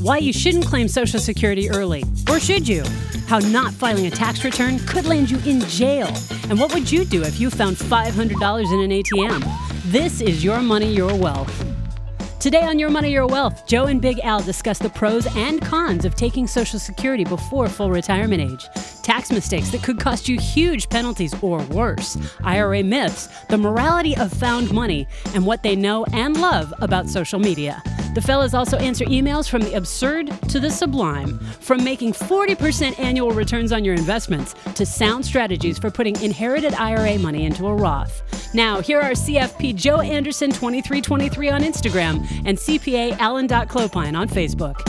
Why you shouldn't claim Social Security early, or should you? How not filing a tax return could land you in jail. And what would you do if you found $500 in an ATM? This is Your Money, Your Wealth. Today on Your Money, Your Wealth, Joe and Big Al discuss the pros and cons of taking Social Security before full retirement age, tax mistakes that could cost you huge penalties or worse, IRA myths, the morality of found money, and what they know and love about social media. The fellas also answer emails from the absurd to the sublime, from making 40% annual returns on your investments to sound strategies for putting inherited IRA money into a Roth. Now, here are CFP Joe Anderson 2323 on Instagram and CPA Alan Alan.Clopine on Facebook.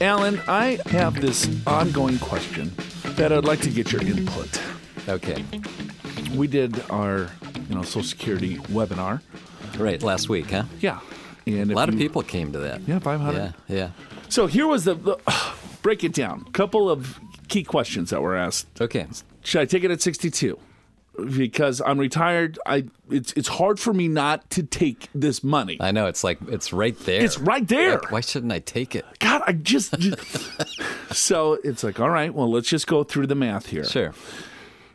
Alan, I have this ongoing question that I'd like to get your input. Okay. We did our, you know, Social Security webinar. Right, last week, huh? Yeah. And A lot of people came to that. Yeah, 500. Yeah, yeah. So here was the, the break it down. Couple of key questions that were asked. Okay. Should I take it at 62? Because I'm retired, I it's it's hard for me not to take this money. I know it's like it's right there. It's right there. Like, why shouldn't I take it? God, I just, just so it's like, all right, well, let's just go through the math here. Sure.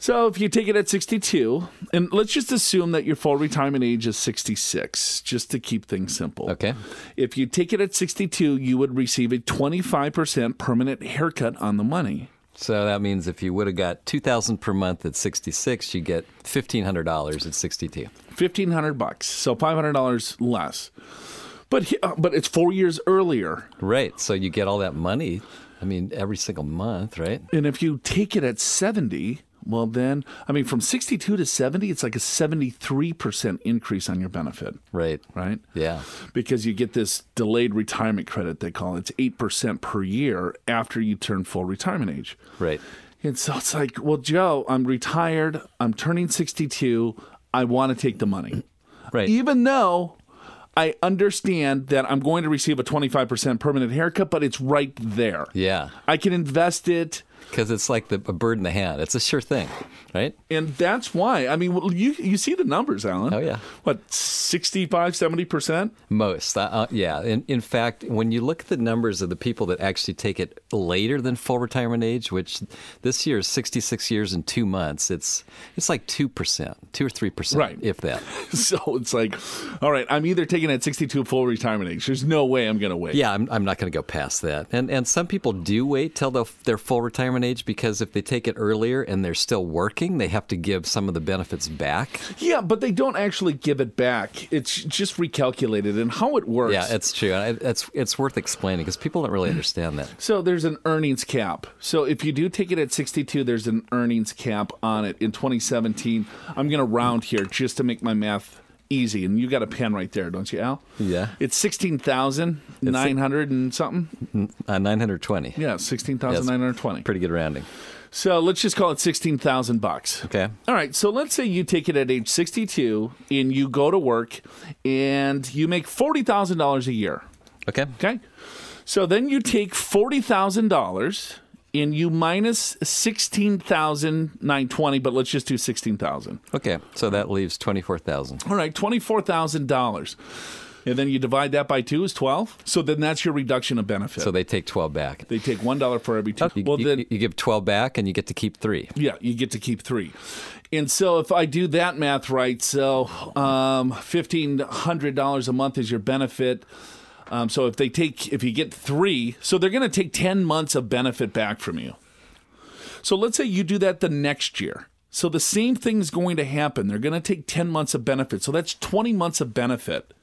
So if you take it at 62, and let's just assume that your full retirement age is 66, just to keep things simple. Okay. If you take it at 62, you would receive a 25% permanent haircut on the money. So that means if you would have got two thousand per month at sixty six, you get fifteen hundred dollars at sixty two. 1500 bucks, so $500 less. But he- uh, but it's 4 years earlier. Right. So you get all that money. I mean, every single month, right? And if you take it at 70, well then, I mean from 62 to 70, it's like a 73% increase on your benefit, Right. right? Yeah. because you get this delayed retirement credit they call it. It's 8% per year after you turn full retirement age. Right. And so it's like, well, Joe, I'm retired. I'm turning 62. I want to take the money. Right. Even though I understand that I'm going to receive a 25% permanent haircut, but it's right there. Yeah. I can invest it. Because it's like the, a bird in the hand. It's a sure thing, right? And that's why. I mean, you you see the numbers, Alan. Oh, yeah. What, 65, 70%? Most, uh, uh, yeah. In, in fact, when you look at the numbers of the people that actually take it later than full retirement age, which this year is 66 years and two months, it's it's like two percent, two or three percent, Right. if that. So it's like, all right, I'm either taking it at 62 full retirement age. There's no way I'm going to wait. Yeah, I'm, I'm not going to go past that. And and some people do wait till the, their full retirement age because if they take it earlier and they're still working, they have to give some of the benefits back. Yeah, but they don't actually give it back. It's just recalculated and how it works. Yeah, it's true. It's it's worth explaining because people don't really understand that. so there's an earnings cap. So if you do take it at 62, there's an earnings cap on it. In 2017, I'm going to round here just to make my math easy. And you got a pen right there, don't you, Al? Yeah. It's 16,900 and something. Uh, 920. Yeah, 16,920. Pretty good rounding. So let's just call it 16,000 bucks. Okay. All right, so let's say you take it at age 62 and you go to work and you make $40,000 a year. Okay. Okay. So then you take $40,000 and you minus 16,920, but let's just do 16,000. Okay. So that leaves 24,000. All right, $24,000. And then you divide that by 2 is 12. So then that's your reduction of benefit. So they take 12 back. they take $1 for every 2. You, well you- then you give 12 back and you get to keep 3. Yeah, you get to keep three. And so if I do that math right, so um, fifteen hundred dollars a month is your benefit. Um, so if they take, if you get three, so they're going to take ten months of benefit back from you. So let's say you do that the next year. So the same thing's going to happen. They're going to take ten months of benefit. So that's twenty months of benefit.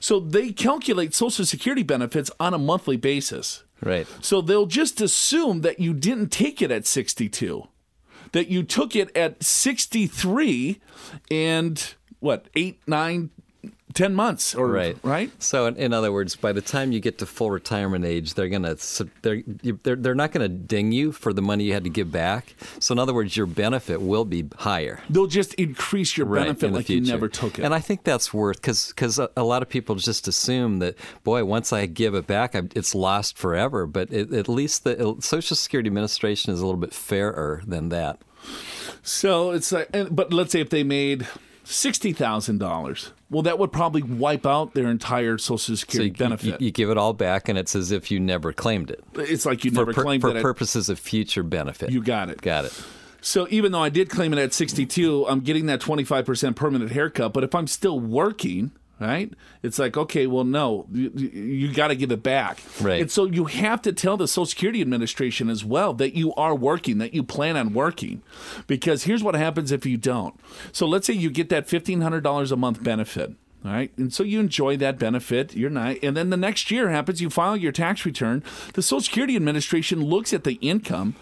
So they calculate Social Security benefits on a monthly basis. Right. So they'll just assume that you didn't take it at 62, that you took it at 63 and what, eight, nine, ten months or Right. right? So, in, in other words, by the time you get to full retirement age, they're gonna they're they're, they're not gonna ding you for the money you had to give back. So, in other words, your benefit will be higher. They'll just increase your benefit like you never took it. And I think that's worth because a, a lot of people just assume that boy, once I give it back, I, it's lost forever. But it, at least the Social Security Administration is a little bit fairer than that. so it's like, but let's say if they made sixty thousand dollars well, that would probably wipe out their entire Social So Security you, benefit. you, you give it all back, and it's as if you never claimed it it's like you for, never pur- claimed for it. at- purposes of future benefit. you got it. got it. So even though I did claim it at 62, I'm getting that 25% permanent haircut. But if I'm still working, right, it's like, okay, well, no, you, you got to give it back. Right. And so you have to tell the Social Security Administration as well that you are working, that you plan on working. Because here's what happens if you don't. So let's say you get that $1,500 a month benefit. All right. And so you enjoy that benefit. You're not. And then the next year happens, you file your tax return. The Social Security Administration looks at the income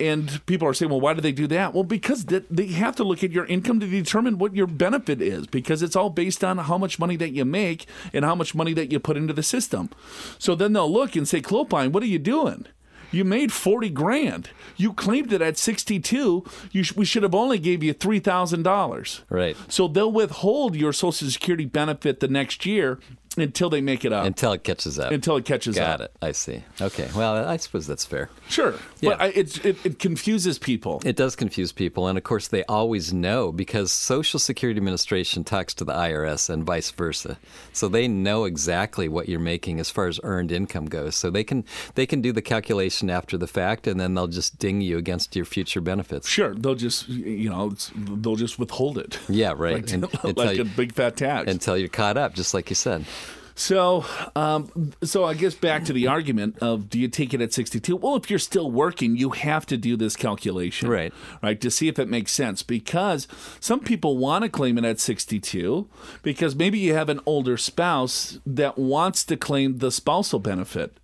and people are saying, well, why do they do that? Well, because they have to look at your income to determine what your benefit is, because it's all based on how much money that you make and how much money that you put into the system. So then they'll look and say, Clopine, what are you doing? You made 40 grand. You claimed it at 62. You sh- we should have only gave you $3,000. Right. So they'll withhold your Social Security benefit the next year until they make it up. Until it catches up. until it catches up. Got it. I see. Okay. Well, I suppose that's fair. Sure. Yeah. But I, it's, it, it confuses people. It does confuse people, and of course, they always know because Social Security Administration talks to the IRS and vice versa, so they know exactly what you're making as far as earned income goes. So they can they can do the calculation after the fact, and then they'll just ding you against your future benefits. Sure, they'll just you know it's, they'll just withhold it. Yeah, right. Like, And- like a big fat tax. Until you're caught up, just like you said. so, um, so I guess back to the argument of do you take it at 62? Well, if you're still working, you have to do this calculation, Right. Right, to see if it makes sense. Because some people want to claim it at 62 because maybe you have an older spouse that wants to claim the spousal benefit.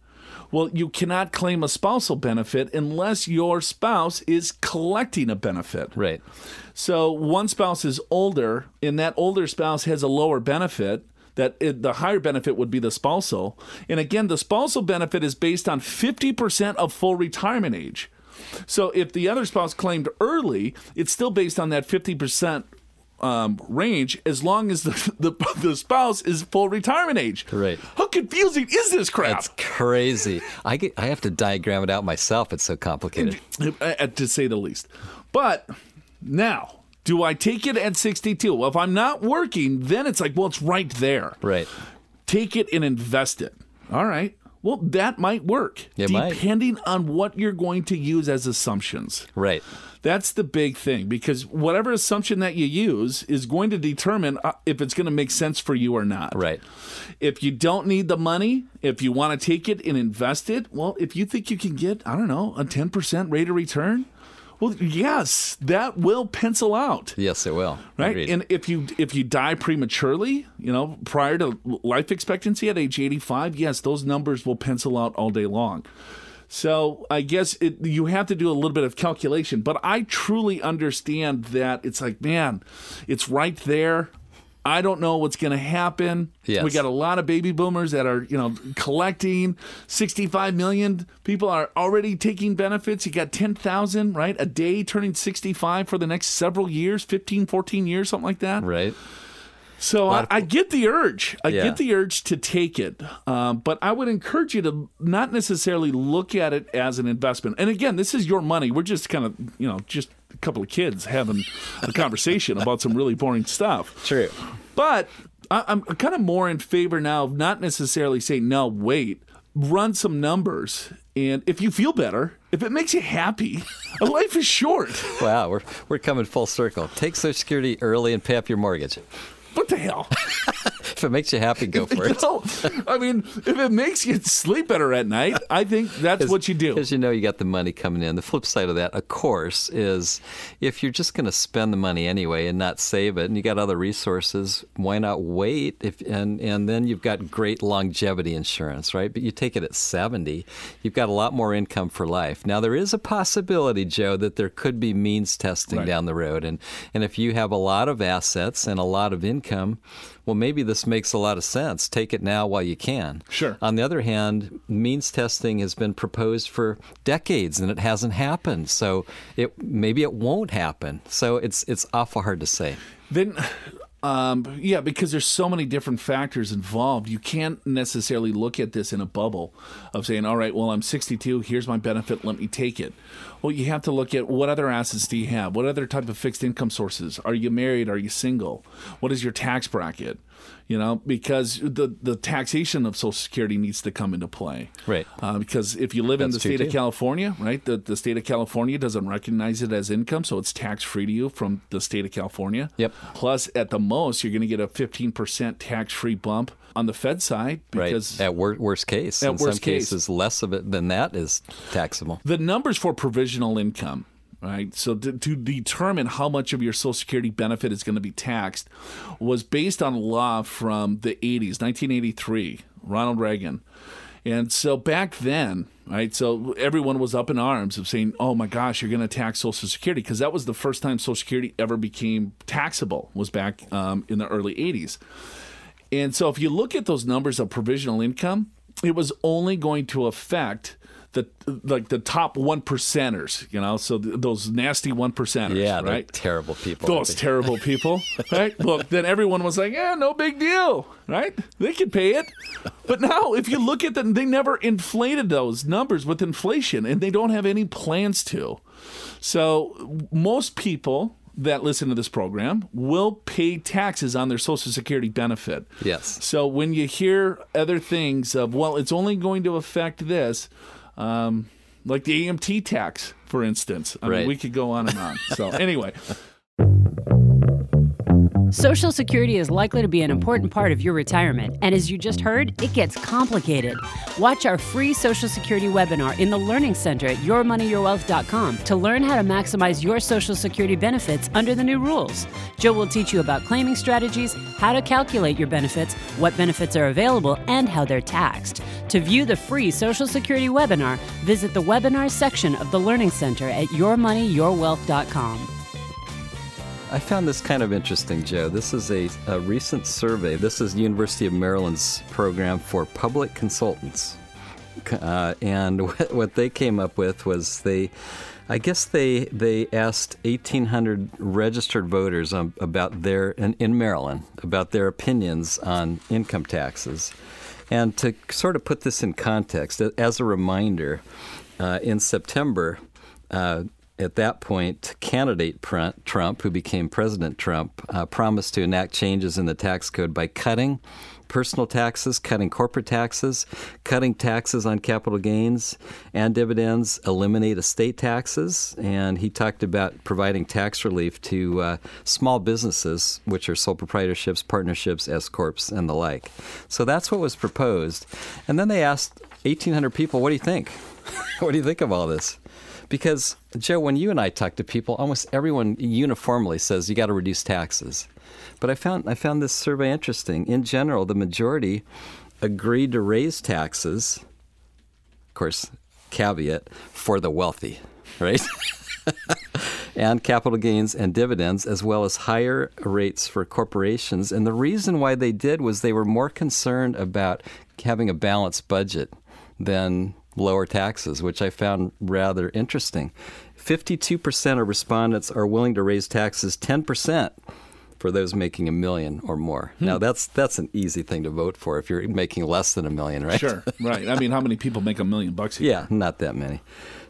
Well, you cannot claim a spousal benefit unless your spouse is collecting a benefit. Right. So one spouse is older, and that older spouse has a lower benefit. That it, the higher benefit would be the spousal. And again, the spousal benefit is based on 50% of full retirement age. So if the other spouse claimed early, it's still based on that 50% um, range as long as the, the, the spouse is full retirement age. Right. How confusing is this crap? That's crazy. I get, I have to diagram it out myself. It's so complicated. uh, to say the least. But now, do I take it at 62? Well, if I'm not working, then it's like, well, it's right there. Right. Take it and invest it. All right. Well, that might work It might. depending on what you're going to use as assumptions. Right. That's the big thing because whatever assumption that you use is going to determine uh, if it's going to make sense for you or not. Right. If you don't need the money, if you want to take it and invest it, well, if you think you can get, I don't know, a 10% rate of return, well, yes, that will pencil out. Yes, it will. Right, Agreed. and if you if you die prematurely, you know, prior to life expectancy at age eighty five, yes, those numbers will pencil out all day long. So I guess it, you have to do a little bit of calculation, but I truly understand that it's like, man, it's right there. I don't know what's going to happen. Yes. We got a lot of baby boomers that are, you know, collecting. 65 million people are already taking benefits. You got 10,000, right? A day turning 65 for the next several years, 15, 14 years, something like that. right. So I, I get the urge. I Yeah. get the urge to take it, um, but I would encourage you to not necessarily look at it as an investment. And again, this is your money. We're just kind of, you know, just a couple of kids having a conversation about some really boring stuff. True. But I, I'm kind of more in favor now of not necessarily saying no. Wait, run some numbers, and if you feel better, if it makes you happy, life is short. Wow, we're we're coming full circle. Take Social Security early and pay off your mortgage. What the hell? If it makes you happy, go for it. No, I mean, if it makes you sleep better at night, I think that's what you do. Because you know you got the money coming in. The flip side of that, of course, is if you're just going to spend the money anyway and not save it, and you got other resources, why not wait? If and and then you've got great longevity insurance, right? But you take it at 70, you've got a lot more income for life. Now there is a possibility, Joe, that there could be means testing Right. down the road, and and if you have a lot of assets and a lot of income. Well, maybe this makes a lot of sense. Take it now while you can. Sure. On the other hand, means testing has been proposed for decades and it hasn't happened. So it maybe it won't happen. So it's it's awful hard to say. Then, um, yeah, because there's so many different factors involved. You can't necessarily look at this in a bubble of saying, all right, well, I'm 62. Here's my benefit. Let me take it. Well, you have to look at what other assets do you have? What other type of fixed income sources? Are you married? Are you single? What is your tax bracket? You know, because the the taxation of Social Security needs to come into play. Right. Uh, because if you live in the That's state of. California, right, the, the state of California doesn't recognize it as income, so it's tax free to you from the state of California. Yep. Plus, at the most, you're going to get a 15% tax free bump on the Fed side because right. At wor- worst case, At in some worst case. cases, less of it than that is taxable. the numbers for provisional income, right? So to, to determine how much of your Social Security benefit is going to be taxed was based on law from the 80s, 1983, Ronald Reagan. And so back then, right, so everyone was up in arms of saying, oh my gosh, you're going to tax Social Security, because that was the first time Social Security ever became taxable, was back um, in the early 80s. And so if you look at those numbers of provisional income, it was only going to affect the like the top one percenters, you know, so th- those nasty one percenters, Yeah, right? terrible people. Those terrible people, right? Look, then everyone was like, "Yeah, no big deal, right? They can pay it." But now, if you look at them, they never inflated those numbers with inflation, and they don't have any plans to. So most people that listen to this program will pay taxes on their Social Security benefit. Yes. So when you hear other things of, well, it's only going to affect this, um, like the AMT tax, for instance. I mean, Right. we could go on and on. So anyway, Social Security is likely to be an important part of your retirement, and as you just heard, it gets complicated. Watch our free Social Security webinar in the Learning Center at yourmoneyyourwealth.com to learn how to maximize your Social Security benefits under the new rules. Joe will teach you about claiming strategies, how to calculate your benefits, what benefits are available, and how they're taxed. To view the free Social Security webinar, visit the webinars section of the Learning Center at yourmoneyyourwealth.com. I found this kind of interesting, Joe. This is a, a recent survey. This is University of Maryland's program for public consultants. Uh, and what, what they came up with was they, I guess they they asked 1,800 registered voters um, about their in, in Maryland about their opinions on income taxes, and to sort of put this in context, as a reminder, uh, in September. Uh, at that point, candidate Trump, who became President Trump, uh, promised to enact changes in the tax code by cutting personal taxes, cutting corporate taxes, cutting taxes on capital gains and dividends, eliminate estate taxes, and he talked about providing tax relief to uh, small businesses, which are sole proprietorships, partnerships, S corps, and the like. So that's what was proposed. And then they asked 1,800 people, "What do you think? what do you think of all this?" Because, Joe, when you and I talk to people, almost everyone uniformly says you got to reduce taxes. But I found, I found this survey interesting. In general, the majority agreed to raise taxes, of course, caveat, for the wealthy, right? and capital gains and dividends, as well as higher rates for corporations. And the reason why they did was they were more concerned about having a balanced budget than lower taxes, which I found rather interesting. 52% of respondents are willing to raise taxes 10% for those making a million or more. Now that's that's an easy thing to vote for if you're making less than a million, right? sure, right. I mean, how many people make a million bucks a year? Yeah, not that many.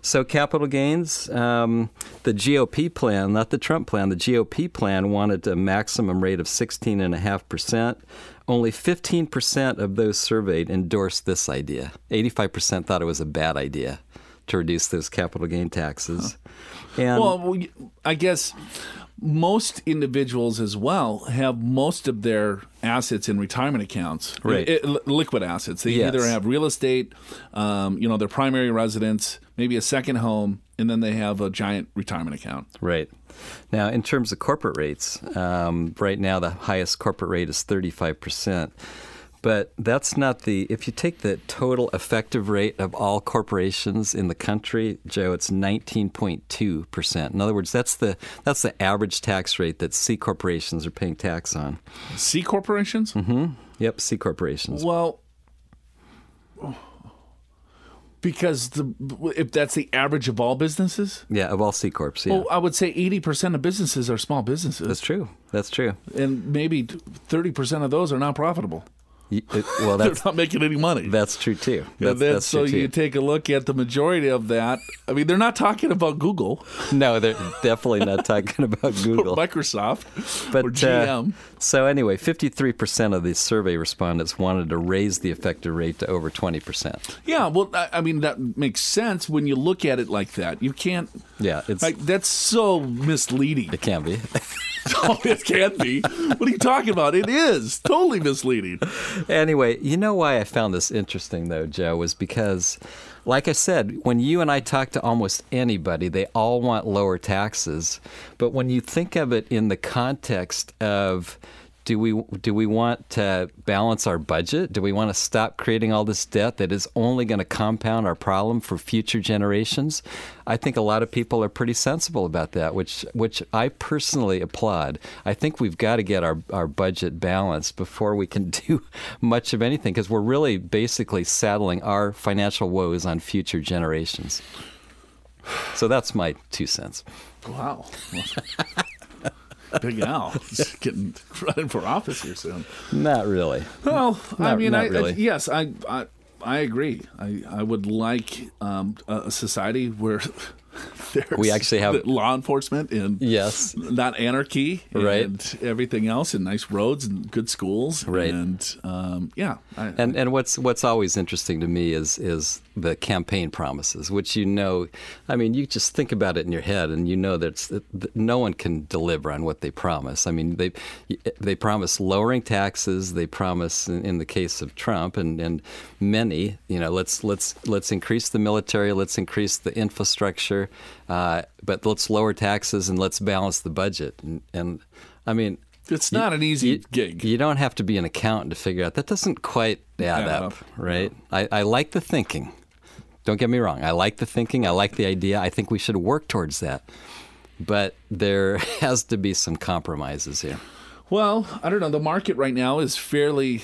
So capital gains, um, the GOP plan, not the Trump plan, the GOP plan wanted a maximum rate of 16.5%. Only 15% of those surveyed endorsed this idea. 85% thought it was a bad idea to reduce those capital gain taxes. And Well, I guess most individuals as well have most of their assets in retirement accounts, Right. I- I- liquid assets. They Yes. either have real estate, um, you know, their primary residence, maybe a second home, and then they have a giant retirement account. Right. Now, in terms of corporate rates, um, right now the highest corporate rate is 35%. But that's not the, if you take the total effective rate of all corporations in the country, Joe, it's 19.2%. In other words, that's the, that's the average tax rate that C corporations are paying tax on. C corporations? Mm hmm. Yep, C corporations. Well, because the if that's the average of all businesses, Yeah, of all C corps. Yeah. well, I would say eighty percent of businesses are small businesses, that's true. That's true. and maybe thirty percent of those are not profitable. It- well, They're that's not making any money. that's true too. That's, then, that's so true you too. take a look at the majority of that. I mean, they're not talking about Google no, they're definitely not talking about or Google. Microsoft But or uh, GM. so anyway, 53% of the survey respondents wanted to raise the effective rate to over 20%. yeah, well, I, I mean that makes sense when you look at it like that. You can't. Yeah, it's Like that's so misleading. it can be. oh, it can be. What are you talking about? It is totally misleading. anyway, you know why I found this interesting though, Joe, was because like I said, when you and I talk to almost anybody, they all want lower taxes. But when you think of it in the context of do we do we want to balance our budget? Do we want to stop creating all this debt that is only going to compound our problem for future generations? I think a lot of people are pretty sensible about that, which which I personally applaud. I think we've got to get our, our budget balanced before we can do much of anything because we're really basically saddling our financial woes on future generations. So that's my two cents. Wow. Big Al getting running for office here soon. Not really. Well, I mean, not I, really. I, yes, I, I, I agree. I, I would like um, a, society where there's We actually have- law enforcement and Yes. not anarchy, Right. And everything else, and nice roads and good schools, Right. And um, yeah, I, And and what's what's always interesting to me is is the campaign promises, which you know, I mean, you just think about it in your head, and you know that, that no one can deliver on what they promise. I mean, they they promise lowering taxes. They promise, in, in the case of Trump and, and many, you know, let's let's let's increase the military, let's increase the infrastructure, uh, but let's lower taxes and let's balance the budget. And, and I mean. it's not an easy You, gig. you don't have to be an accountant to figure out that doesn't quite add up, up. right? I, I like the thinking. Don't get me wrong. I like the thinking. I like the idea. I think we should work towards that. But there has to be some compromises here. Well, I don't know. The market right now is fairly.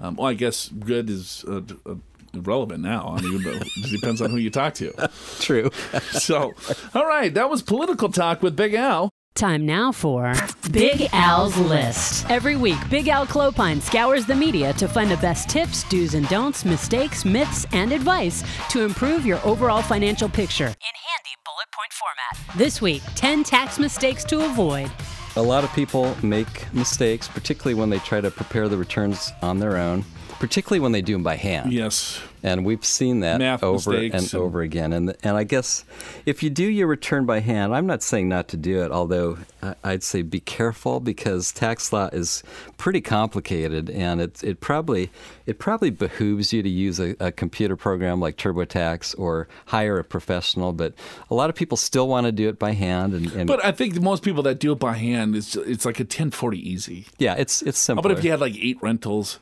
Um, well, I guess good is uh, uh, irrelevant now. I mean, it depends on who you talk to. True. So, all right, that was political talk with Big Al. Time now for Big Al's List. Every week, Big Al Clopine scours the media to find the best tips, do's and don'ts, mistakes, myths, and advice to improve your overall financial picture in handy bullet point format. This week, 10 tax mistakes to avoid. A lot of people make mistakes, particularly when they try to prepare the returns on their own, particularly when they do them by hand. Yes. And we've seen that Math over and and- over again. And and I guess if you do your return by hand, I'm not saying not to do it, although I'd say be careful because tax law is pretty complicated, and it it probably it probably behooves you to use a, a computer program like TurboTax or hire a professional. But a lot of people still want to do it by hand, and, and But I think most people that do it by hand, it's, it's like a 1040 easy. yeah, it's it's simple. But if you had like eight rentals?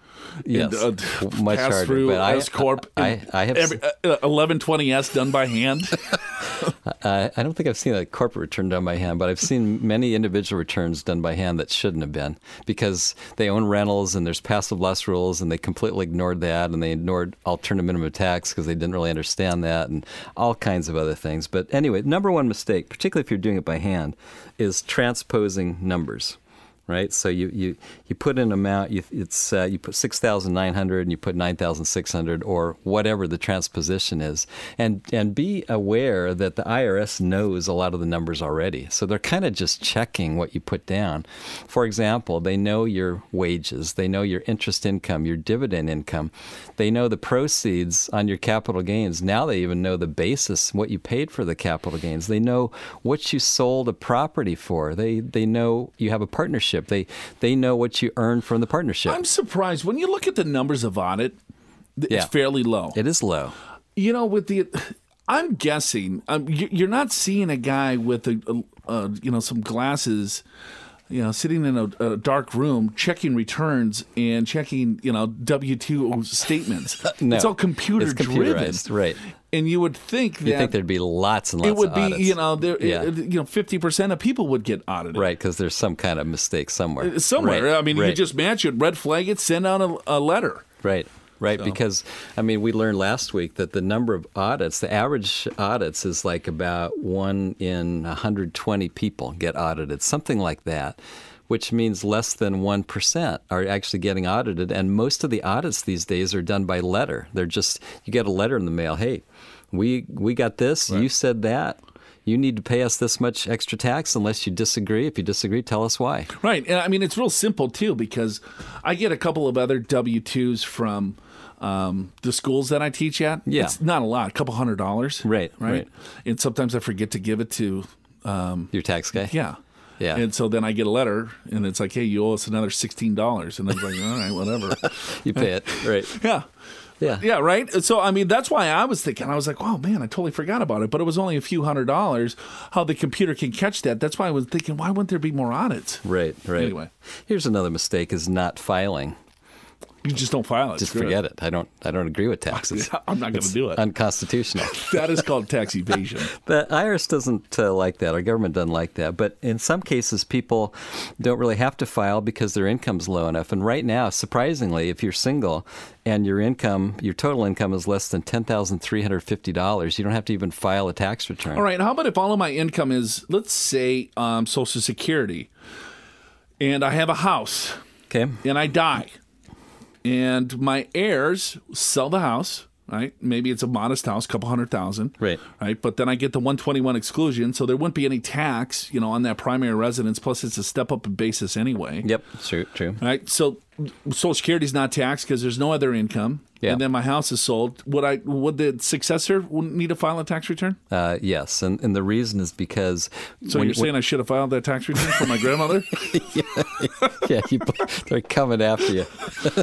Yes, uh, and, much pass harder, through but I- S corp. I- I have every, uh, 1120s done by hand. Uh, I don't think I've seen a corporate return done by hand, but I've seen many individual returns done by hand that shouldn't have been because they own rentals and there's passive loss rules and they completely ignored that and they ignored alternative minimum tax because they didn't really understand that and all kinds of other things. But anyway, number one mistake, particularly if you're doing it by hand, is transposing numbers right? So you, you, you put in amount, you, it's uh, you put six thousand nine hundred, and you put nine thousand six hundred, or whatever the transposition is, and and be aware that the IRS knows a lot of the numbers already, so they're kind of just checking what you put down. For example, they know your wages, they know your interest income, your dividend income, they know the proceeds on your capital gains. Now they even know the basis, what you paid for the capital gains. They know what you sold a property for. They they know you have a partnership. They they know what you earn from the partnership. I'm surprised when you look at the numbers of audit, th- Yeah. it's fairly low. It is low. You know, with the, I'm guessing um, you- you're not seeing a guy with a, a, a you know some glasses, you know, sitting in a, a dark room checking returns and checking you know W two statements. No. it's all computer It's driven, right. And you would think that You think there'd be lots and lots it would of be audits. you know there Yeah. you know fifty percent of people would get audited. right, because there's some kind of mistake somewhere. Uh, somewhere, Right, I mean, you right. could just match it, red flag it, send out a, a letter. Right. Right, because I mean, we learned last week that the number of audits, the average audits is like about one in 120 people get audited, something like that, which means less than 1% are actually getting audited. And most of the audits these days are done by letter. They're just, you get a letter in the mail. Hey, we, we got this. You said that. You need to pay us this much extra tax unless you disagree. If you disagree, tell us why. Right. And I mean, it's real simple too because I get a couple of other W 2s from um, the schools that I teach at. Yeah. It's not a lot, a couple hundred dollars. Right, Right. right. And sometimes I forget to give it to, um, Your tax guy? yeah. Yeah. And so then I get a letter and it's like, hey, you owe us another $16. And I'm like, all right, whatever. You pay it. Right. yeah. Yeah. Yeah, right. So I mean, that's why I was thinking. I was like, "Oh man, I totally forgot about it." But it was only a few hundred dollars. How the computer can catch that? That's why I was thinking, why wouldn't there be more audits? Right, right. Anyway. Here's another mistake is not filing. You just don't file it. Just Screw forget it. I don't I don't agree with taxes. I'm not going to do it. Unconstitutional. that is called tax evasion. The IRS doesn't uh, like that. Our government doesn't like that. But in some cases, people don't really have to file because their income's low enough. And right now, surprisingly, if you're single and your income, your total income is less than ten thousand three hundred fifty dollars, you don't have to even file a tax return. All right. How about if all of my income is, let's say, um, Social Security, and I have a house, Okay. and I die, and my heirs sell the house. Right, maybe it's a modest house, couple hundred thousand. Right. right. But then I get the 121 exclusion, so there wouldn't be any tax, you know, on that primary residence. Plus, it's a step up in basis anyway. Yep. True. True. Right. So Social Security is not taxed because there's no other income. Yeah. And then my house is sold. Would I? Would the successor need to file a tax return? Uh, yes, and and the reason is because So when you're saying I should have filed that tax return for my grandmother? yeah, you, they're coming after you.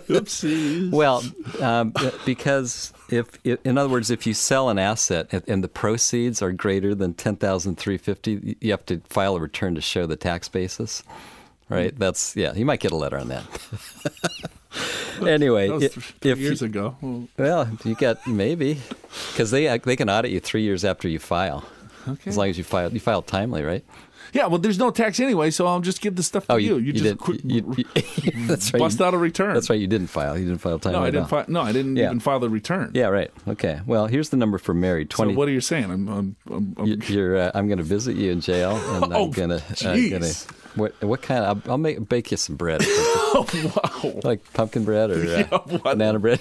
Oopsies. Well, um, because if, if, in other words, if you sell an asset and- and the proceeds are greater than ten thousand three fifty, you have to file a return to show the tax basis. Right? Hmm. That's yeah. You might get a letter on that. anyway, That th- if years you, ago. Well, well, you got maybe because they they can audit you three years after you file, okay. as long as you file you file timely, right? Yeah, well, there's no tax anyway, so I'll just give the stuff to Oh, you. you, You, just quit, you- you- that's right. bust out a return. That's right. You didn't file. You didn't file timely. No, I didn't. all. Fi- no, I didn't Yeah. even file the return. Yeah, right. Okay. Well, here's the number for married. So what are you saying? I'm. I'm, I'm, I'm You- You're. Uh, I'm going to visit you in jail, and Oh, I'm going to. jeez. gonna, what? What kind? Of, I'll, I'll make bake you some bread, oh, wow. like pumpkin bread or uh, Yeah, banana bread.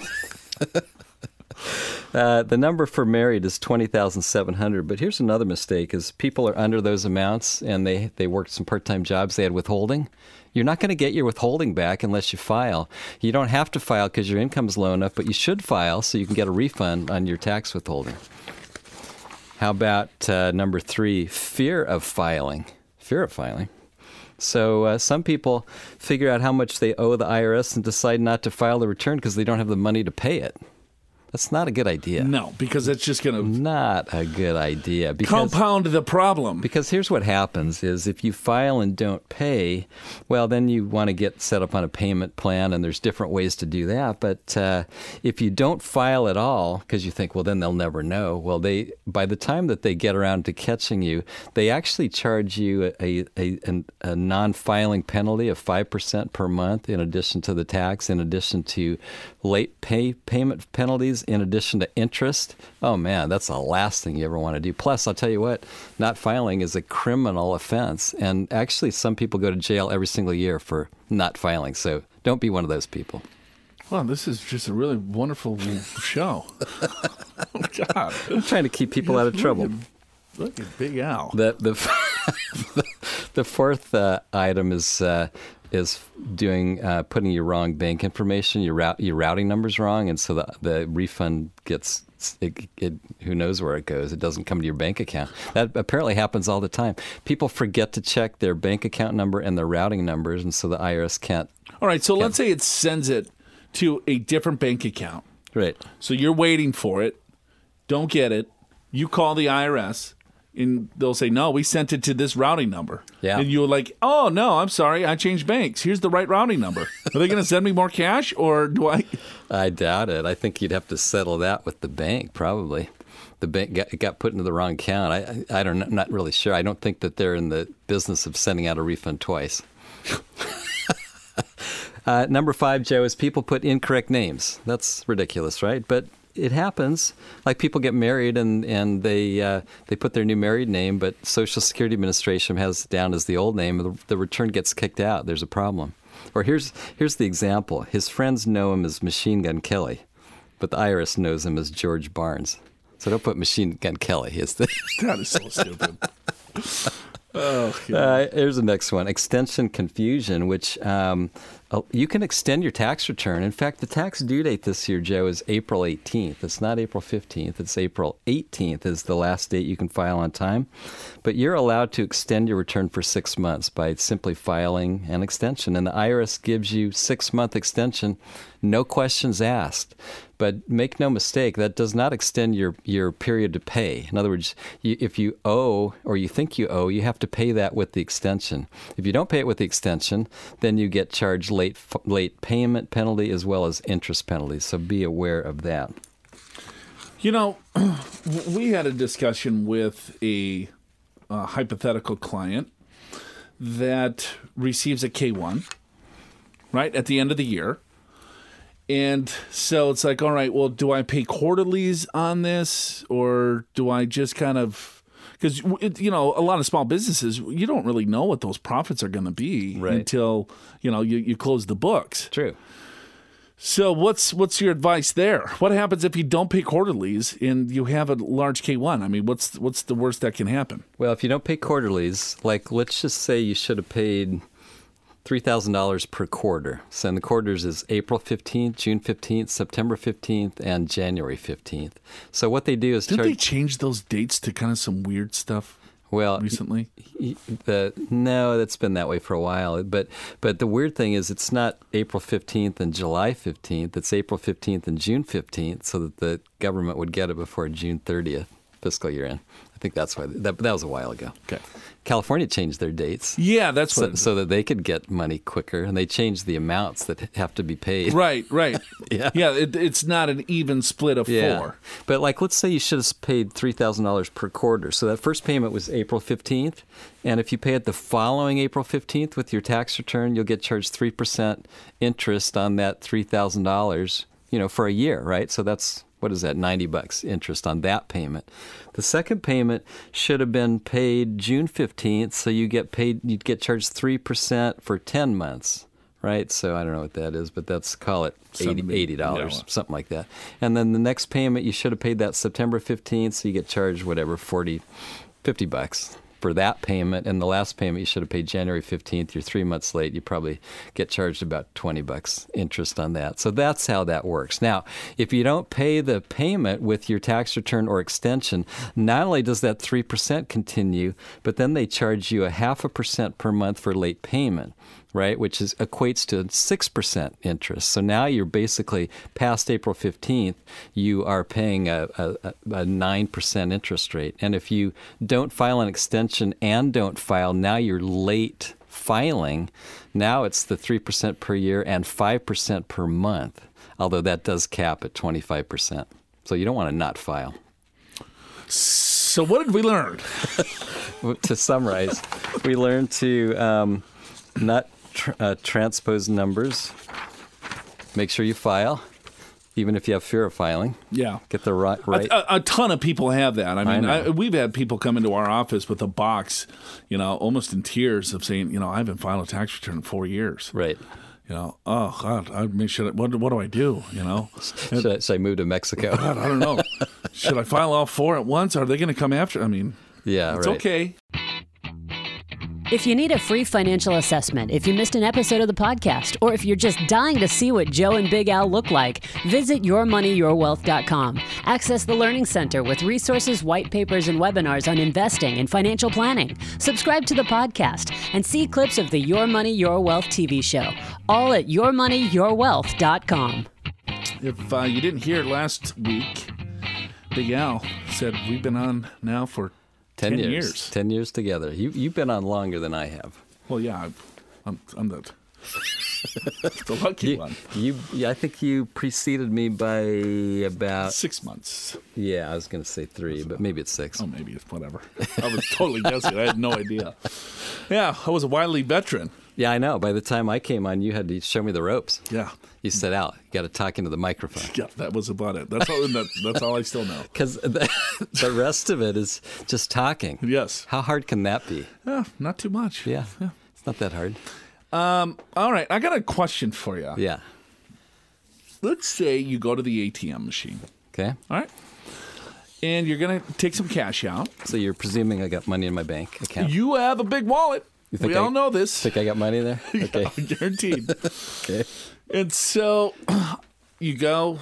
Uh, the number for married is twenty thousand seven hundred. But here's another mistake: is people are under those amounts and they they worked some part-time jobs. They had withholding. You're not going to get your withholding back unless you file. You don't have to file because your income is low enough, but you should file so you can get a refund on your tax withholding. How about uh, number three? Fear of filing. Fear of filing. So uh, some people figure out how much they owe the IRS and decide not to file the return because they don't have the money to pay it. That's not a good idea. No, because that's just going to Not a good idea because compound the problem. because here's what happens is if you file and don't pay, well then you want to get set up on a payment plan and there's different ways to do that. But uh, if you don't file at all because you think well then they'll never know. Well they by the time that they get around to catching you, they actually charge you a a, a, a non-filing penalty of five percent per month in addition to the tax, in addition to late pay payment penalties, in addition to interest. Oh man, that's the last thing you ever want to do. Plus, I'll tell you what, not filing is a criminal offense, and actually, some people go to jail every single year for not filing. So don't be one of those people. Well, this is just a really wonderful show. oh, God. I'm trying to keep people out of trouble. Look at Big Al. The the the fourth uh, item is uh, is doing uh, putting your wrong bank information, your route, your routing numbers wrong, and so the the refund gets. It, it, who knows where it goes? It doesn't come to your bank account. That apparently happens all the time. People forget to check their bank account number and their routing numbers, and so the IRS can't. All right, so let's say it sends it to a different bank account. Right. So you're waiting for it, don't get it. You call the IRS, and they'll say, "No, we sent it to this routing number." Yeah. And you're like, "Oh no, I'm sorry, I changed banks. Here's the right routing number." Are they going to send me more cash, or do I? I doubt it. I think you'd have to settle that with the bank, probably. The bank got, got put into the wrong account. I, I, don't, I'm not really sure. I don't think that they're in the business of sending out a refund twice. uh, number five, Joe, is people put incorrect names. That's ridiculous, right? But it happens. Like people get married and and they uh, they put their new married name, but Social Security Administration has down as the old name. The, the return gets kicked out. There's a problem. Or here's here's the example. His friends know him as Machine Gun Kelly, but the IRS knows him as George Barnes. So don't put Machine Gun Kelly. It's the That is so stupid. oh, yeah. Uh, here's the next one extension confusion, which um, Oh, you can extend your tax return. In fact, the tax due date this year, Joe, is April 18th. It's not April 15th, it's April 18th, is the last date you can file on time. But you're allowed to extend your return for six months by simply filing an extension. And the IRS gives you six month extension, no questions asked. But make no mistake, that does not extend your, your period to pay. In other words, you, if you owe or you think you owe, you have to pay that with the extension. If you don't pay it with the extension, then you get charged late late payment penalty as well as interest penalties. So be aware of that. You know, we had a discussion with a, a hypothetical client that receives a K1, right, at the end of the year. And so it's like, all right, well, do I pay quarterlies on this? Or do I just kind of because you know a lot of small businesses you don't really know what those profits are going to be Right. until you know you, you close the books. True. so what's what's your advice there? What happens if you don't pay quarterlies and you have a large k1 i mean what's what's the worst that can happen? Well, if you don't pay quarterlies, like let's just say you should have paid three thousand dollars per quarter. So and the quarters is April fifteenth, June fifteenth, September fifteenth, and January fifteenth. So what they do is didn't charge. they change those dates to kind of some weird stuff well, recently the no, that's been that way for a while. But but the weird thing is, it's not April fifteenth and July fifteenth. It's April fifteenth and June fifteenth, so that the government would get it before June thirtieth fiscal year end. I think that's why that that was a while ago. okay California changed their dates. yeah that's So, what so that they could get money quicker, and they changed the amounts that have to be paid. right right Yeah. yeah it, it's not an even split of Yeah. four But like, let's say you should have paid three thousand dollars per quarter. So that first payment was April fifteenth, and if you pay it the following April fifteenth with your tax return, you'll get charged three percent interest on that three thousand dollars. You know, for a year, right? So that's what is that? Ninety bucks interest on that payment. The second payment should have been paid June fifteenth, so you get paid. You'd get charged three percent for ten months. Right, so I don't know what that is, but that's call it 80 Seventy, dollars, something like that. And then the next payment, you should have paid that September 15th, so you get charged whatever, 40, 50 bucks for that payment. And the last payment, you should have paid January 15th. You're three months late. You probably get charged about 20 bucks interest on that. So that's how that works. Now, if you don't pay the payment with your tax return or extension, not only does that 3% continue, but then they charge you a half a percent per month for late payment right, which is equates to 6% interest. So now you're basically past April 15th, you are paying a, a, a 9% interest rate. And if you don't file an extension and don't file, now you're late filing. Now it's the 3% per year and 5% per month, although that does cap at 25%. So you don't want to not file. so what did we learn to summarize, we learned to um, not tr- uh, transpose numbers. Make sure you file, even if you have fear of filing. yeah Get the right. right. A, a ton of people have that. I mean, know. I we've had people come into our office with a box, you know, almost in tears of saying, you know, I haven't filed a tax return in four years. right. You know, oh God, I mean, should I, what, what do I do? You know, Should I, should I move to Mexico? God, I don't know. should I file all four at once? Are they going to come after? I mean, yeah, it's right. okay. If you need a free financial assessment, if you missed an episode of the podcast, or if you're just dying to see what Joe and Big Al look like, visit yourmoneyyourwealth.com. Access the Learning Center with resources, white papers, and webinars on investing and financial planning. Subscribe to the podcast and see clips of the Your Money, Your Wealth TV show, all at yourmoneyyourwealth.com. If uh, you didn't hear last week, Big Al said we've been on now for 10, 10 years. years. 10 years together. You, you've been on longer than I have. Well, yeah, I'm, I'm, I'm the, the lucky You, one. you, yeah, I think you preceded me by about, Six months. yeah, I was going to say three, but maybe it's six. Oh, maybe it's whatever. I was totally guessing. I had no idea. Yeah, I was a wily veteran. Yeah, I know. By the time I came on, you had to show me the ropes. Yeah. You said out. You got to talk into the microphone. Yeah, that was about it. That's all. that, that's all I still know. Because the, the rest of it is just talking. Yes. How hard can that be? Yeah, not too much. Yeah. It's not that hard. Um, all right, I got a question for you. Yeah. Let's say you go to the ATM machine. Okay. All right. And you're gonna take some cash out. So you're presuming I got money in my bank account. You have a big wallet. You think We I- all know this. Think I got money there? Okay. Guaranteed. okay. and so you go,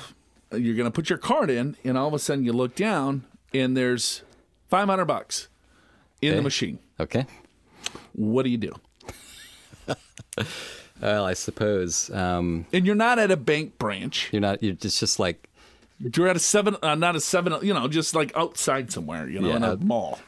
you're gonna put your card in, and all of a sudden you look down, and there's 500 bucks in the machine. Okay. What do you do? Well, I suppose um, And you're not at a bank branch. you're not. You're just just like You're at a seven, uh, not a seven, you know, just like outside somewhere, you know, in Yeah. a mall.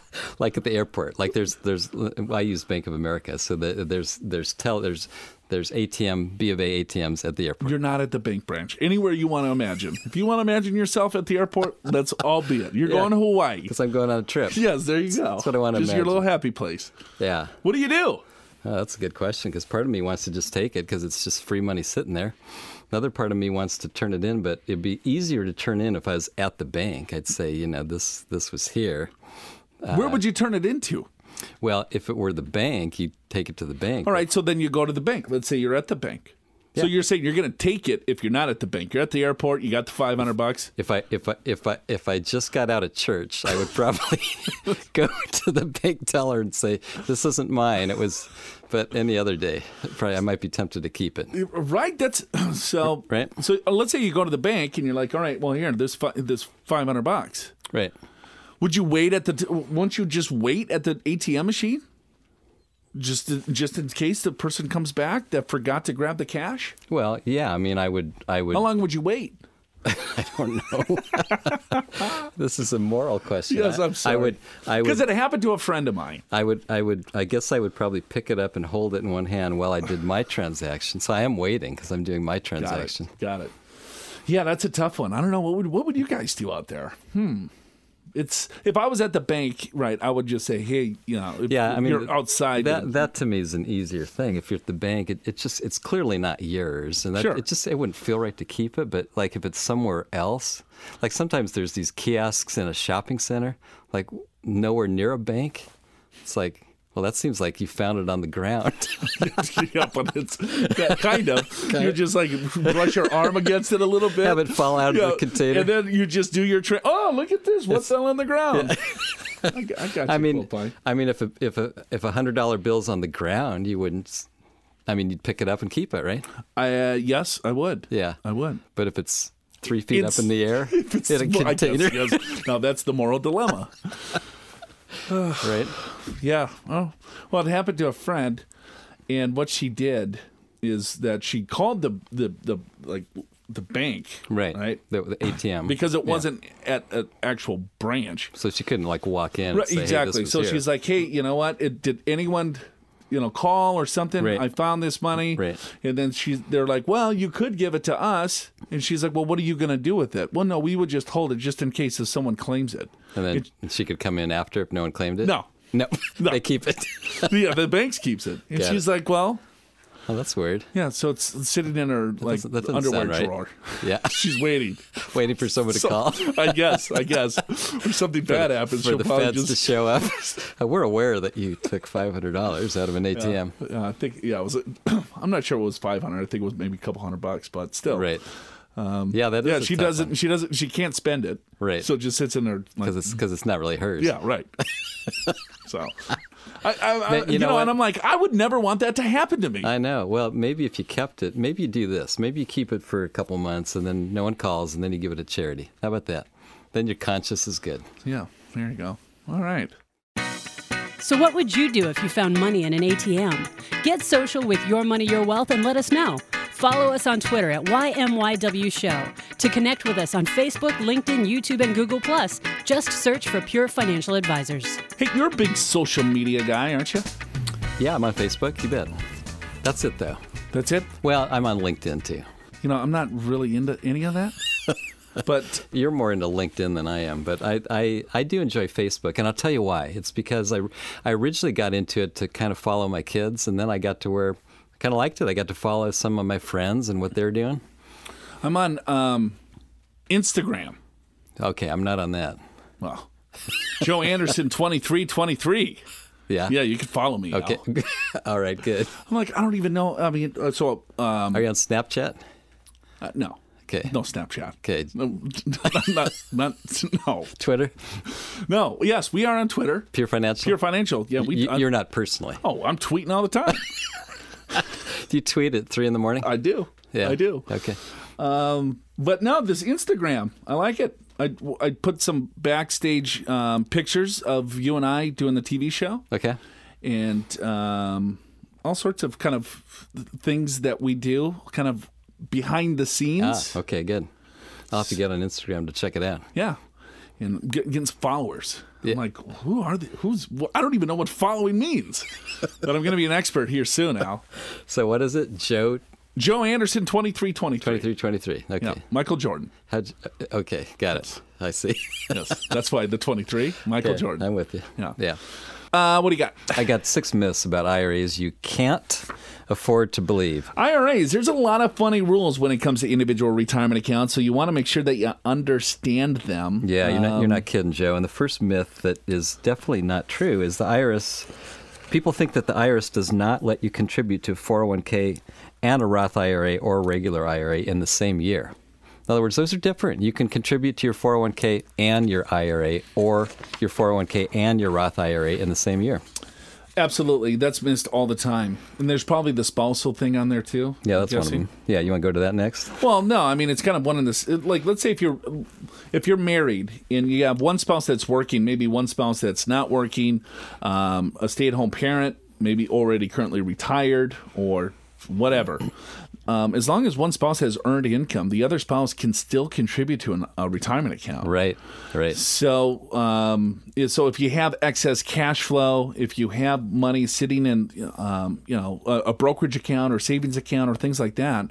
like at the airport. Like there's there's I use Bank of America, so the, there's there's tell there's there's ATM B of A ATMs at the airport. You're not at the bank branch. Anywhere you want to imagine. If you want to imagine yourself at the airport, let's all be it. You're Yeah. going to Hawaii. Because I'm going on a trip. Yes, there you go. That's what I wanna Just your little happy place. Yeah. What do you do? Oh, that's a good question because part of me wants to just take it because it's just free money sitting there. Another part of me wants to turn it in, but it'd be easier to turn in if I was at the bank. I'd say, you know, this this was here. Uh, Where would you turn it into? Well, if it were the bank, you'd take it to the bank. All right, so then you go to the bank. Let's say you're at the bank. So you're saying you're going to take it if you're not at the bank. You're at the airport. You got the 500 bucks. If I if I if I if I just got out of church, I would probably go to the bank teller and say, "This isn't mine. It was." But any other day, probably I might be tempted to keep it. Right. That's so. Right. So uh, let's say you go to the bank and you're like, all right, well here, this fi- this 500 bucks. Right. Would you wait at the? T- won't you just wait at the ATM machine? Just just in case the person comes back that forgot to grab the cash. Well, yeah. I mean, I would. I would. How long would you wait? I don't know. this is a moral question. Yes, I- I'm sorry. I would. I Because would. it happened to a friend of mine. I would. I would. I guess I would probably pick it up and hold it in one hand while I did my transaction. So I am waiting because I'm doing my transaction. Got it. Got it. Yeah, that's a tough one. I don't know what would what would you guys do out there? Hmm. It's if I was at the bank, right? I would just say, hey, you know, if Yeah, I mean, you're outside. That and- that to me is an easier thing. If you're at the bank, it, it just it's clearly not yours, and that, Sure. it just it wouldn't feel right to keep it. But like if it's somewhere else, like sometimes there's these kiosks in a shopping center, like nowhere near a bank. It's like, well, that seems like you found it on the ground. yeah, but it's that kind of. You just like brush your arm against it a little bit, Have it fall out of the container. and then you just do your trick. Oh, look at this! What's on the ground? I, got- I got you. I mean, I mean, if a, if a if a hundred dollar bill's on the ground, you wouldn't. I mean, you'd pick it up and keep it, right? I uh, yes, I would. Yeah. I would. But if it's three feet It's- up in the air It's in a container, yes. Now that's the moral dilemma. Right? Yeah. Oh, well, it happened to a friend, and what she did is that she called the the the like the bank, Right. right, The, the ATM. because it wasn't at an actual branch. So she couldn't like walk in. And Right, say, "Hey, exactly. was so here." she's like, "Hey, you know what? It, did anyone, you know, call or something? Right. I found this money." Right. And then she's, they're like, "Well, you could give it to us." And she's like, "Well, what are you going to do with it?" Well, no, we would just hold it just in case if someone claims it. and then It- and she could come in after if no one claimed it. No. no, No. they keep it. yeah, the banks keeps it. And Got she's it. like, "Well, oh, that's weird. yeah." So it's sitting in her like doesn't- that doesn't underwear right. drawer. Yeah, She's waiting. waiting for someone to So- call. I guess. I guess. If something bad happens, for she'll the feds to show up. We're aware that you took five hundred dollars out of an ATM. Yeah, I think yeah, it was. I'm not sure it was 500. I think it was maybe a couple hundred bucks, but still. Right. yeah, that is. Um, Yeah, she doesn't. one, She doesn't. She can't spend it. Right. So it just sits in her. Like, because it's because it's not really hers. yeah. Right. so, I, I, I you, you know, know and? I'm like, I would never want that to happen to me. I know. Well, maybe if you kept it, maybe you do this. Maybe you keep it for a couple months and then no one calls and then you give it to charity. How about that? Then your conscience is good. yeah. There you go. All right. So, what would you do if you found money in an ATM? Get social with Your Money, Your Wealth and let us know. Follow us on Twitter at YMYW Show. To connect with us on Facebook, LinkedIn, YouTube, and Google, just search for Pure Financial Advisors. Hey, you're a big social media guy, aren't you? Yeah, I'm on Facebook. You bet. That's it though. That's it. Well, I'm on LinkedIn too. You know, I'm not really into any of that. but You're more into LinkedIn than I am, but I, I, I do enjoy Facebook, and I'll tell you why. It's because I, I originally got into it to kind of follow my kids, and then I got to where I kind of liked it. I got to follow some of my friends and what they're doing. I'm on um, Instagram. Okay, I'm not on that. Well, Joe Anderson twenty three twenty three. Yeah. Yeah, you can follow me. Okay. All right. Good. I'm like, I don't even know. I mean, uh, so um, Are you on Snapchat? uh, no, Okay. no Snapchat. Okay. No, not, not, no, Twitter, no. Yes, we are on Twitter. Pure Financial. Pure Financial. Yeah, we. You're not personally. oh, I'm tweeting all the time. Do you tweet at three in the morning? I do. yeah. I do. Okay. But no, this Instagram, I like it. I, I put some backstage um, pictures of you and I doing the TV show. Okay. and um, all sorts of kind of things that we do, kind of behind the Ah, scenes. okay. Good. I'll have to get on Instagram to check it out. Yeah, and get, getting some followers. Yeah. I'm like, who are they? Who's? wh- I don't even know what following means. but I'm going to be an expert here soon, Al. So what is it? Joe Joe Anderson, 2323. 2323. Okay. Yeah, Michael Jordan. How'd uh, okay. Got it. I see. Yes, that's why the 23. Michael Okay, Jordan. I'm with you. Yeah. Yeah. Uh, what do you got? I got six myths about IRAs you can't afford to believe. IRAs, there's a lot of funny rules when it comes to individual retirement accounts, so you want to make sure that you understand them. Yeah, you're not, you're Um, not kidding, Joe. And the first myth that is definitely not true is the IRS. People think that the IRS does not let you contribute to 401k and a Roth IRA or a regular IRA in the same year. In other words, those are different. You can contribute to your 401k and your IRA or your 401k and your Roth IRA in the same year. Absolutely, that's missed all the time. And there's probably the spousal thing on there too. Yeah, that's one of them. Yeah, you want to go to that next? Well, no, I mean it's kind of one in this. Like, let's say if you're if you're married and you have one spouse that's working, maybe one spouse that's not working, um, a stay-at-home parent, maybe already currently retired or whatever. Um, as long as one spouse has earned income, the other spouse can still contribute to an, a retirement account. Right, right. So, um, so if you have excess cash flow, if you have money sitting in, um, you know, a, a brokerage account or savings account or things like that,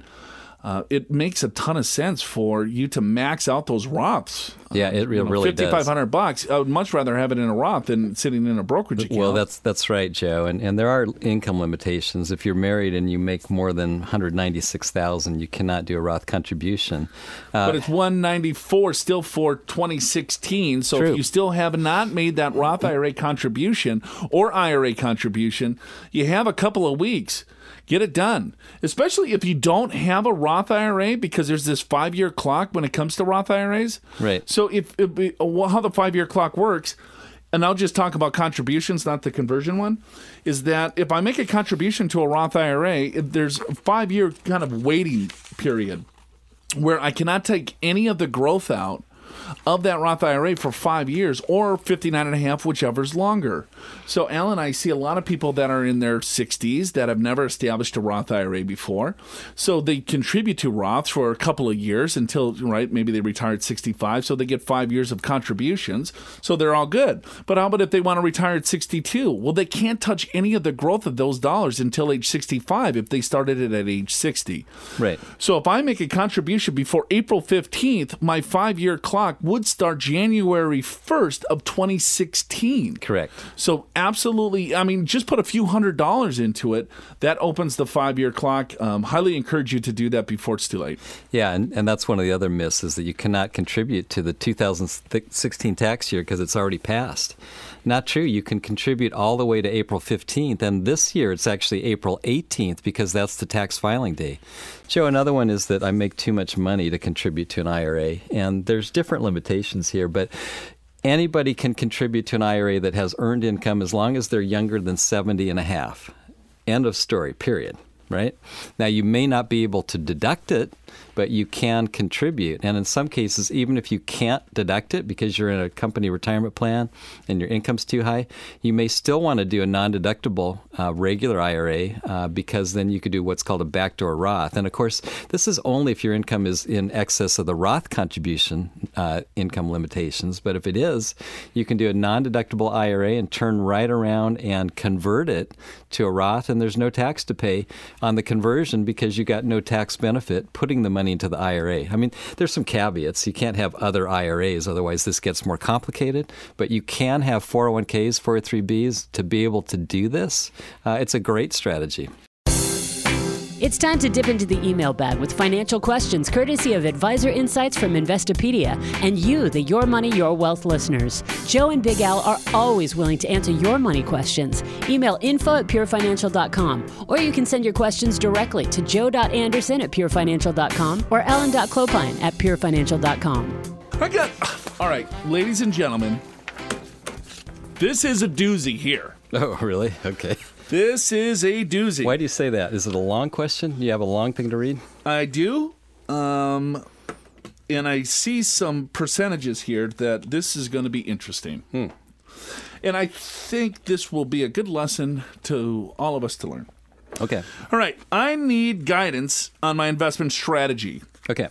uh, it makes a ton of sense for you to max out those Roths. Yeah, it re- really does. Fifty five hundred bucks. I would much rather have it in a Roth than sitting in a brokerage account. Well, that's that's right, Joe. And and there are income limitations. If you're married and you make more than 196,000, you cannot do a Roth contribution. Uh, but it's 194 still for 2016. So True. if you still have not made that Roth IRA contribution or IRA contribution, you have a couple of weeks. Get it done, especially if you don't have a Roth IRA because there's this five year clock when it comes to Roth IRAs. Right. So if, if uh, how the five year clock works, and I'll just talk about contributions, not the conversion one, is that if I make a contribution to a Roth IRA, there's a five year kind of waiting period where I cannot take any of the growth out of that Roth IRA for five years or 59 and a half, whichever's longer. So, Alan, I see a lot of people that are in their 60s that have never established a Roth IRA before. So they contribute to Roths for a couple of years until, right, maybe they retire at 65. So they get five years of contributions. So they're all good. But how about if they want to retire at 62? Well, they can't touch any of the growth of those dollars until age 65 if they started it at age 60. right. So if I make a contribution before April 15th, my five year clock would start January 1st of 2016. Correct. So absolutely, I mean, just put a few hundred dollars into it. That opens the five year clock. Um, highly encourage you to do that before it's too late. Yeah, and, and that's one of the other myths is that you cannot contribute to the 2016 tax year because it's already passed. Not true. You can contribute all the way to April 15th, and this year it's actually April 18th because that's the tax filing day. Joe, another one is that I make too much money to contribute to an IRA, and there's different limitations here, but anybody can contribute to an IRA that has earned income as long as they're younger than 70 and a half. End of story, period. Right? Now, you may not be able to deduct it, but you can contribute. And in some cases, even if you can't deduct it because you're in a company retirement plan and your income's too high, you may still want to do a non deductible uh, regular IRA uh, because then you could do what's called a backdoor Roth. And of course, this is only if your income is in excess of the Roth contribution uh, income limitations. But if it is, you can do a non deductible IRA and turn right around and convert it to a Roth, and there's no tax to pay on the conversion because you got no tax benefit putting putting the money into the IRA. I mean, there's some caveats. You can't have other IRAs, otherwise this gets more complicated. But you can have 401ks, 403bs to be able to do this. Uh, it's a great strategy. It's time to dip into the email bag with financial questions courtesy of Advisor Insights from Investopedia and you, the Your Money, Your Wealth listeners. Joe and Big Al are always willing to answer your money questions. Email info at purefinancial.com or you can send your questions directly to joe.anderson at purefinancial.com or alan.clopine at purefinancial.com. I got. All right, ladies and gentlemen, this is a doozy here. Oh, really? Okay. This is a doozy. Why do you say that? Is it a long question? You have a long thing to read? I do. Um, and I see some percentages here that this is going to be interesting. Hmm. And I think this will be a good lesson to all of us to learn. Okay. All right, I need guidance on my investment strategy. Okay.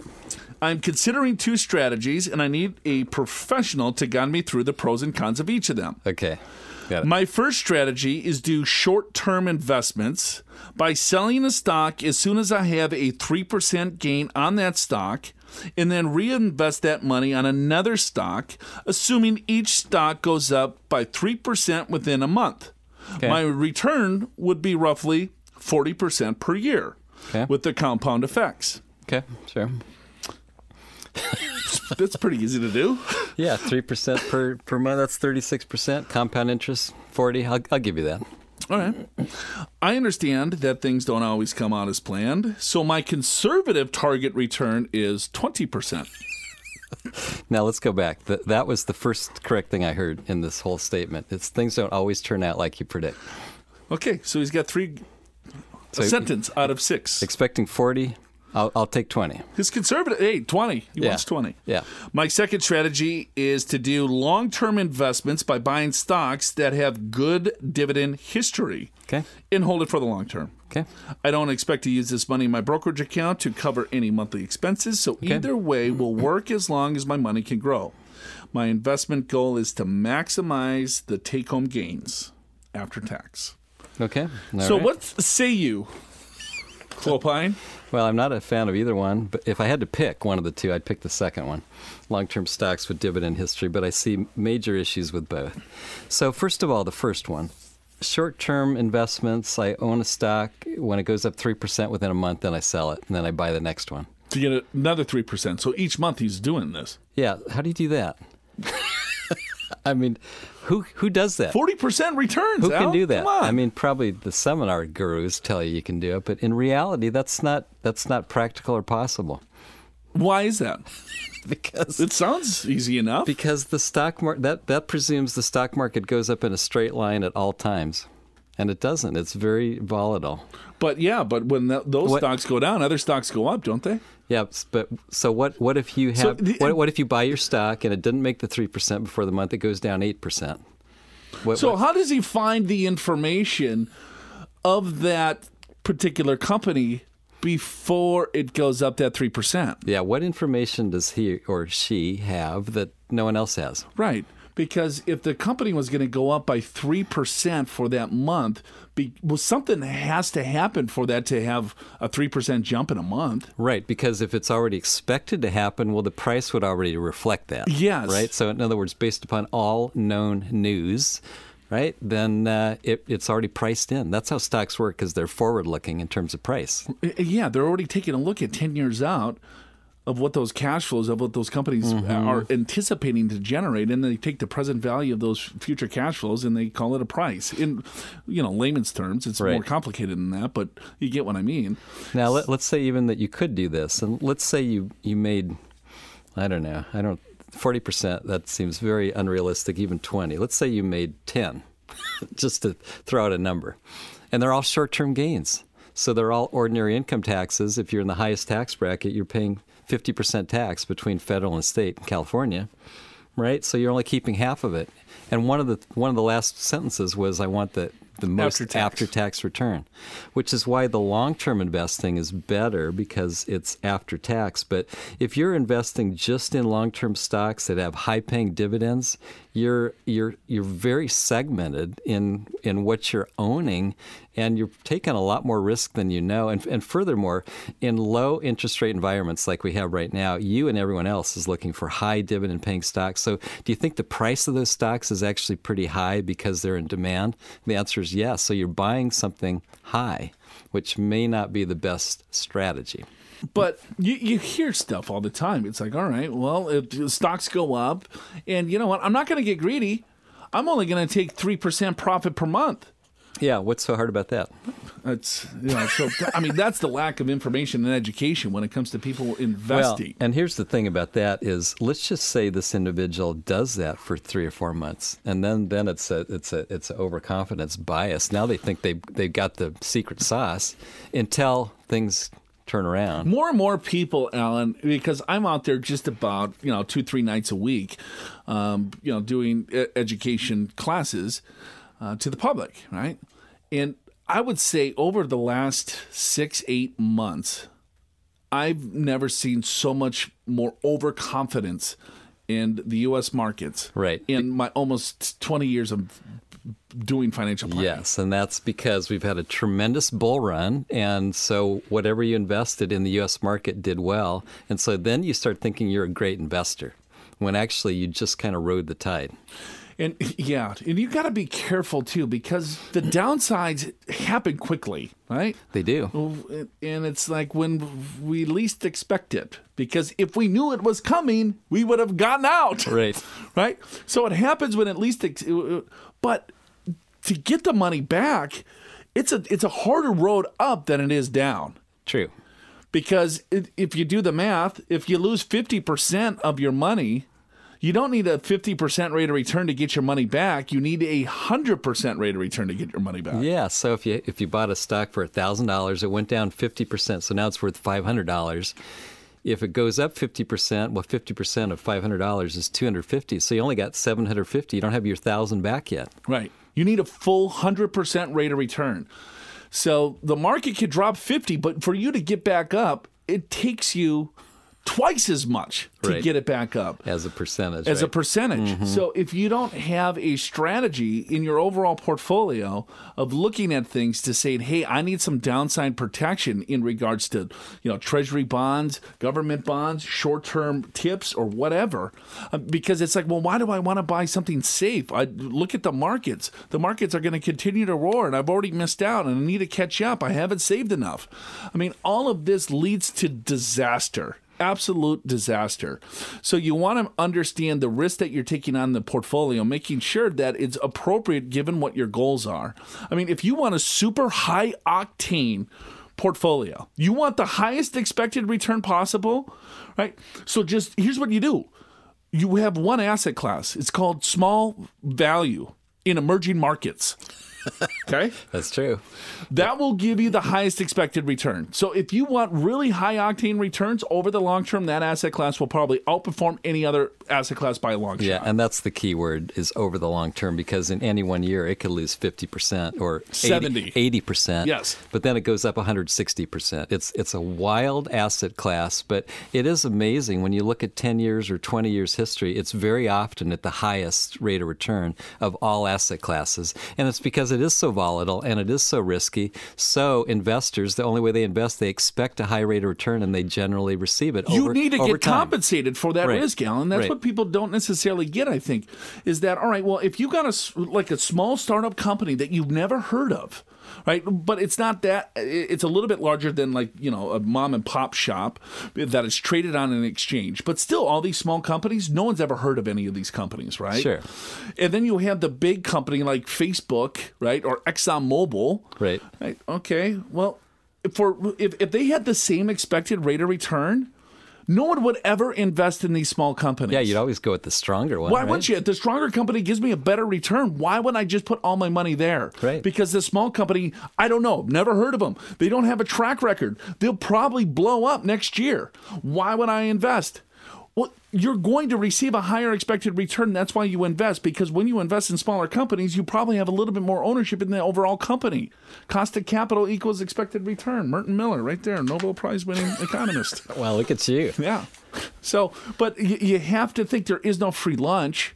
I'm considering two strategies, and I need a professional to guide me through the pros and cons of each of them. Okay. Got it. My first strategy is do short term investments by selling a stock as soon as I have a 3% gain on that stock and then reinvest that money on another stock, assuming each stock goes up by 3% within a month. Okay. My return would be roughly 40% per year Okay. with the compound effects. okay. Sure. That's pretty easy to do. Yeah, three percent per per month. That's thirty six percent compound interest. Forty. I'll, I'll give you that. All right. I understand that things don't always come out as planned, so my conservative target return is 20%. Now let's go back. Th- that was the first correct thing I heard in this whole statement. It's things don't always turn out like you predict. Okay, so he's got three So a sentence out of six. expecting forty. I'll, I'll take twenty. His conservative, hey, 20. He Yeah. wants 20. Yeah. My second strategy is to do long term investments by buying stocks that have good dividend history Okay. and hold it for the long term. Okay. I don't expect to use this money in my brokerage account to cover any monthly expenses, so either way will work as long as my money can grow. My investment goal is to maximize the take home gains after tax. Okay. All so, right. what say you, Clopine? Well, I'm not a fan of either one, but if I had to pick one of the two, I'd pick the second one long term stocks with dividend history, but I see major issues with both. So, first of all, the first one short term investments. I own a stock. When it goes up 3% within a month, then I sell it, and then I buy the next one. To get another 3%. So, each month he's doing this. Yeah, how do you do that? I mean, who who does that? 40% returns. Who Al? can do that? Come on. I mean, probably the seminar gurus tell you you can do it, but in reality, that's not that's not practical or possible why is that? because It sounds easy enough. because the stock market that that presumes the stock market goes up in a straight line at all times, and it doesn't. It's very volatile. But yeah, but when th those What- stocks go down, other stocks go up, don't they? Yeah, but so what? What if you have? So the- what, what if you buy your stock and it didn't make the three percent before the month? It goes down eight percent. What, So what- how does he find the information of that particular company before it goes up that 3%? yeah, what information does he or she have that no one else has? Right. Because if the company was going to go up by 3% for that month, be, well, something has to happen for that to have a 3% jump in a month. Right, because if it's already expected to happen, well, the price would already reflect that. Yes. Right. So, in other words, based upon all known news, right, then uh, it, it's already priced in. That's how stocks work, because they're forward-looking in terms of price. Uh, Yeah, they're already taking a look at 10 years out of what those cash flows of what those companies Mm-hmm. are anticipating to generate and they take the present value of those future cash flows and they call it a price in you know layman's terms it's more complicated than that but you get what i mean Now, let, let's say even that you could do this, and let's say you you made, I don't know, I don't, forty percent. That seems very unrealistic. Even twenty. Let's say you made ten, just to throw out a number, and they're all short-term gains. So they're all ordinary income taxes. If you're in the highest tax bracket, you're paying fifty percent tax between federal and state in California, right? So you're only keeping half of it. And one of the one of the last sentences was, "I want the the most After tax. after tax return, which is why the long term investing is better because it's after tax. But if you're investing just in long term stocks that have high paying dividends, you're you're you're very segmented in in what you're owning and you're taking a lot more risk than you know. And, and furthermore in low interest rate environments like we have right now you and everyone else is looking for high dividend paying stocks. So do you think the price of those stocks is actually pretty high because they're in demand? The answer is yes. So you're buying something high which may not be the best strategy But you, you hear stuff all the time. It's like, all right, well, if stocks go up, and you know what? I'm not going to get greedy. I'm only going to take 3% profit per month. yeah what's so hard about that That's, you know, so, I mean, that's the lack of information and education when it comes to people Well, investing. and here's the thing about that is let's just say this individual does that for three or four months, and then then it's a it's a it's an overconfidence bias. Now they think they they've got the secret sauce until things turn around. more and more people, Alan, because I'm out there just about you know two three nights a week, um, you know, doing education classes uh, to the public, right? And I would say over the last six eight months, I've never seen so much more overconfidence in the U.S. markets, Right. In my almost 20 years of doing financial planning. Yes, and that's because we've had a tremendous bull run, and so whatever you invested in the U.S. market did well, and so then you start thinking you're a great investor, when actually you just kind of rode the tide. And yeah, and you got to be careful too because the downsides happen quickly, right? They do. And it's like when we least expect it because if we knew it was coming, we would have gotten out. Right. Right? So it happens when at least ex- uh, but to get the money back, it's a it's a harder road up than it is down True. because it, if you do the math, if you lose 50% of your money, you don't need a 50% rate of return to get your money back. You need a 100% rate of return to get your money back. Yeah. So if you if you bought a stock for thousand dollars, it went down fifty percent, so now it's worth five hundred dollars. If it goes up fifty percent, well, fifty percent of five hundred dollars is two hundred fifty. So you only got seven hundred fifty. You don't have your thousand back yet. Right. You need a full 100% rate of return. So the market could drop 50, but for you to get back up, it takes you twice as much to Right. get it back up. as a percentage. as a right? percentage. So if you don't have a strategy in your overall portfolio of looking at things to say, "Hey, I need some downside protection in regards to, you know, treasury bonds, government bonds, short-term tips or whatever." Uh, because it's like, "Well, why do I want to buy something safe? I look at the markets. The markets are going to continue to roar and I've already missed out and I need to catch up. I haven't saved enough." I mean, all of this leads to disaster absolute disaster. So you want to understand the risk that you're taking on the portfolio, making sure that it's appropriate given what your goals are. I mean, if you want a super high octane portfolio, you want the highest expected return possible, right? So just here's what you do. You have one asset class. It's called small value in emerging markets. Okay? That's true. That will give you the highest expected return. So if you want really high octane returns over the long term, that asset class will probably outperform any other asset class by a long Yeah, shot. and that's the key word is over the long term because in any one year it could lose 50% or 70. 80, percent Yes. But then it goes up 160%. It's it's a wild asset class, but it is amazing when you look at 10 years or 20 years history, it's very often at the highest rate of return of all asset classes. And it's because it is so volatile and it is so risky. So investors, the only way they invest, they expect a high rate of return and they generally receive it you over, need to get time. compensated for that Right. risk, Alan. That's Right. what people don't necessarily get. I think is that all right? Well, if you got a like a small startup company that you've never heard of. Right, but it's not that. It's a little bit larger than like you know a mom and pop shop that is traded on an exchange. But still, all these small companies, no one's ever heard of any of these companies, right? Sure. And then you have the big company like Facebook, right, or ExxonMobil, Right. Right. Okay. Well, for if, if they had the same expected rate of return, no one would ever invest in these small companies. Yeah, you'd always go with the stronger one. Why right? wouldn't you? If the stronger company gives me a better return, why would I just put all my money there? Right. Because the small company, I don't know, never heard of them. They don't have a track record. They'll probably blow up next year. Why would I invest? Well, you're going to receive a higher expected return. That's why you invest because when you invest in smaller companies, you probably have a little bit more ownership in the overall company. Cost of capital equals expected return. Merton Miller, right there, Nobel Prize winning economist. Well, look at you. Yeah. So, but you, you have to think there is no free lunch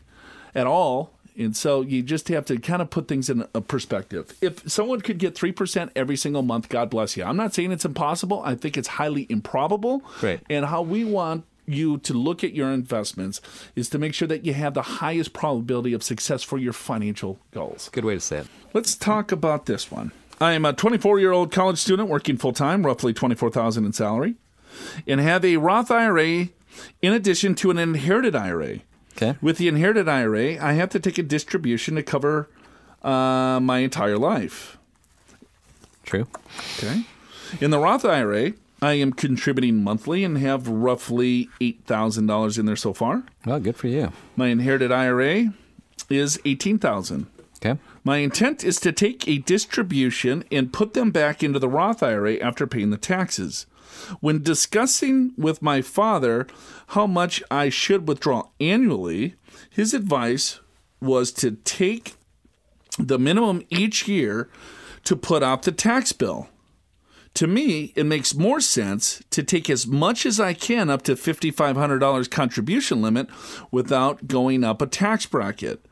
at all. And so you just have to kind of put things in a perspective. If someone could get 3% every single month, God bless you. I'm not saying it's impossible. I think it's highly improbable. Right. And how we want you to look at your investments is to make sure that you have the highest probability of success for your financial goals. Good way to say it. Let's talk about this one. I am a 24 year old college student working full time, roughly 24000 in salary, and have a Roth IRA in addition to an inherited IRA. Okay. With the inherited IRA, I have to take a distribution to cover uh, my entire life. True. Okay. In the Roth IRA, I am contributing monthly and have roughly $8,000 in there so far. Well, good for you. My inherited IRA is 18,000. Okay. My intent is to take a distribution and put them back into the Roth IRA after paying the taxes. When discussing with my father how much I should withdraw annually, his advice was to take the minimum each year to put out the tax bill. To me, it makes more sense to take as much as I can up to $5,500 contribution limit without going up a tax bracket.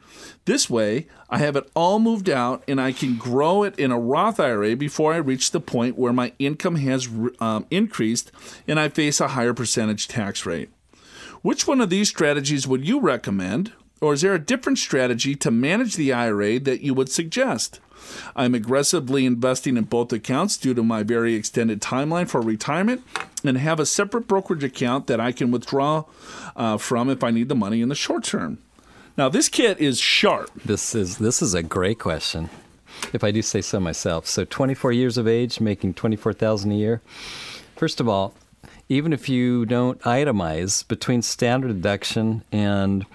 This way, I have it all moved out and I can grow it in a Roth IRA before I reach the point where my income has um, increased and I face a higher percentage tax rate. Which one of these strategies would you recommend? Or is there a different strategy to manage the IRA that you would suggest? I'm aggressively investing in both accounts due to my very extended timeline for retirement and have a separate brokerage account that I can withdraw uh, from if I need the money in the short term. Now, this kit is sharp. This is this is a great question. If I do say so myself. So 24 years of age, making 24,000 a year. First of all, even if you don't itemize between standard deduction and